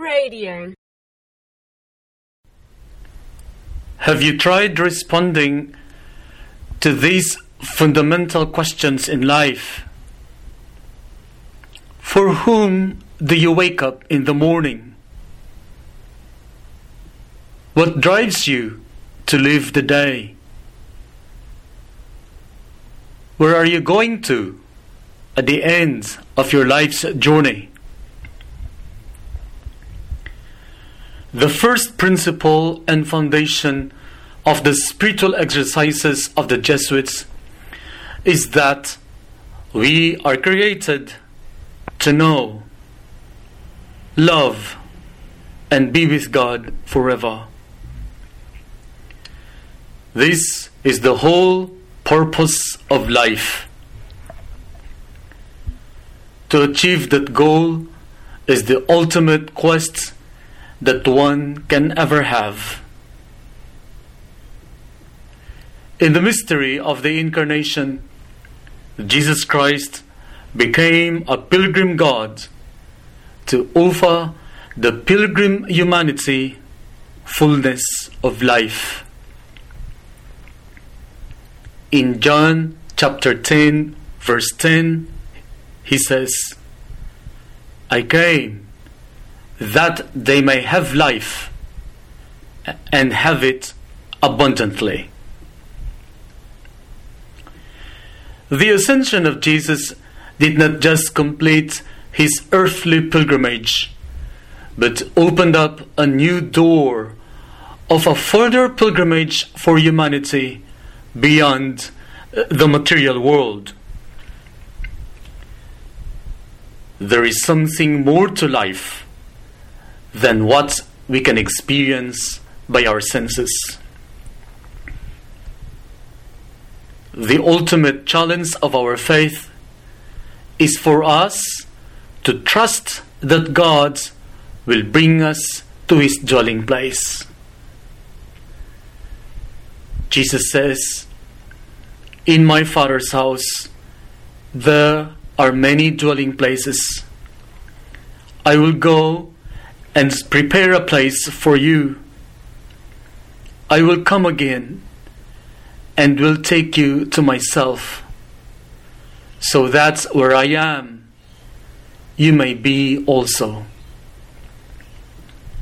Radio. Have you tried responding to these fundamental questions in life? For whom do you wake up in the morning? What drives you to live the day? Where are you going to at the end of your life's journey? The first principle and foundation of the spiritual exercises of the Jesuits is that we are created to know, love, and be with God forever. This is the whole purpose of life. To achieve that goal is the ultimate quest that one can ever have. In the mystery of the Incarnation, Jesus Christ became a pilgrim God to offer the pilgrim humanity fullness of life. In John chapter 10, verse 10, he says, I came that they may have life and have it abundantly. The ascension of Jesus did not just complete his earthly pilgrimage, but opened up a new door of a further pilgrimage for humanity beyond the material world. There is something more to life than what we can experience by our senses. The ultimate challenge of our faith is for us to trust that God will bring us to his dwelling place. Jesus says, In my Father's house there are many dwelling places. I will go and prepare a place for you. I will come again and will take you to myself, so that's where I am, you may be also.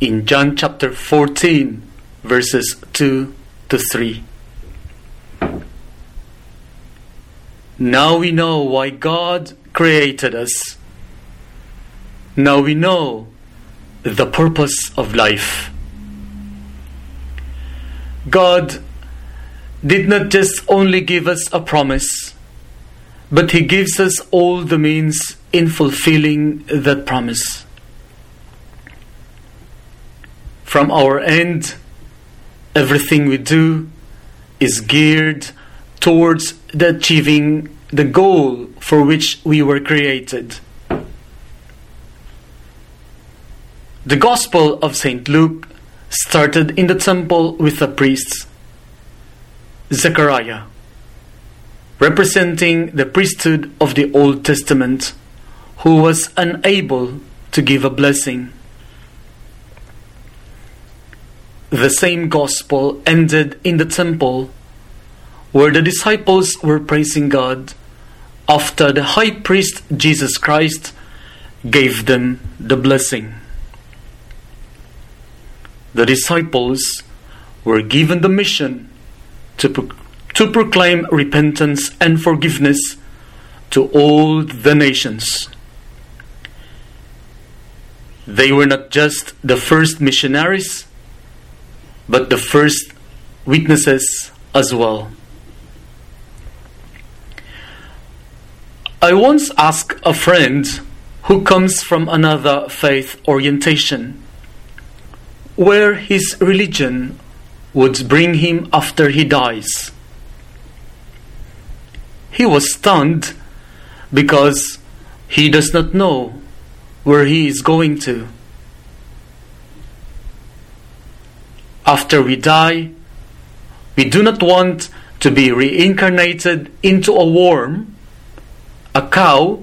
In John chapter 14, verses 2 to 3. Now we know why God created us. Now we know the purpose of life. God did not just only give us a promise, but He gives us all the means in fulfilling that promise. From our end, everything we do is geared towards the achieving the goal for which we were created. The Gospel of St. Luke started in the temple with the priests, Zechariah, representing the priesthood of the Old Testament, who was unable to give a blessing. The same Gospel ended in the temple where the disciples were praising God after the high priest Jesus Christ gave them the blessing the disciples were given the mission to, pro- to proclaim repentance and forgiveness to all the nations. They were not just the first missionaries, but the first witnesses as well. I once asked a friend who comes from another faith orientation where his religion would bring him after he dies. He was stunned because he does not know where he is going to. After we die, we do not want to be reincarnated into a worm, a cow,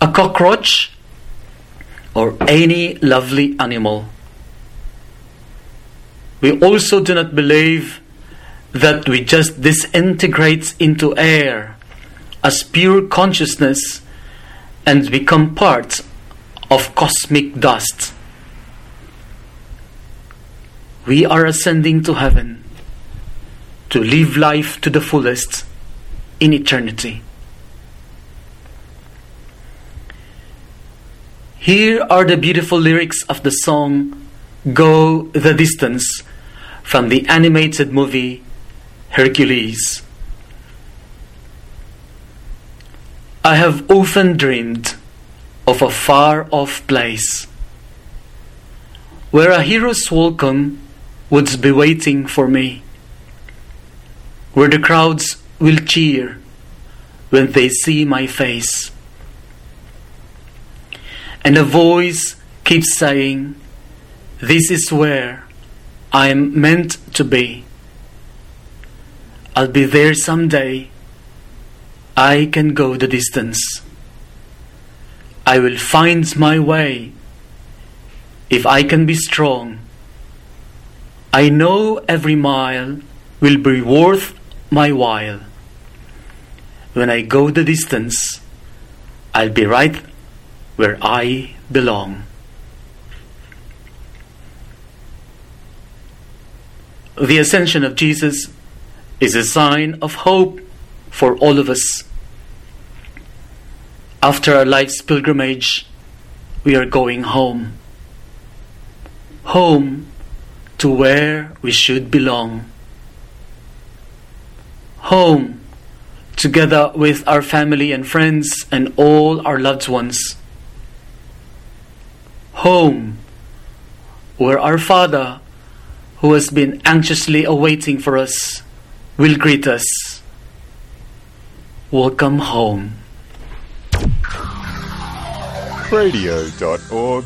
a cockroach, or any lovely animal. We also do not believe that we just disintegrate into air as pure consciousness and become part of cosmic dust. We are ascending to heaven to live life to the fullest in eternity. Here are the beautiful lyrics of the song Go the Distance from the animated movie Hercules. I have often dreamed of a far off place where a hero's welcome would be waiting for me, where the crowds will cheer when they see my face. And a voice keeps saying, This is where I am meant to be. I'll be there someday. I can go the distance. I will find my way if I can be strong. I know every mile will be worth my while. When I go the distance, I'll be right where I belong. The ascension of Jesus is a sign of hope for all of us. After our life's pilgrimage, we are going home. Home to where we should belong. Home together with our family and friends and all our loved ones. Home where our Father, who has been anxiously awaiting for us, will greet us. Welcome home. radio.org.au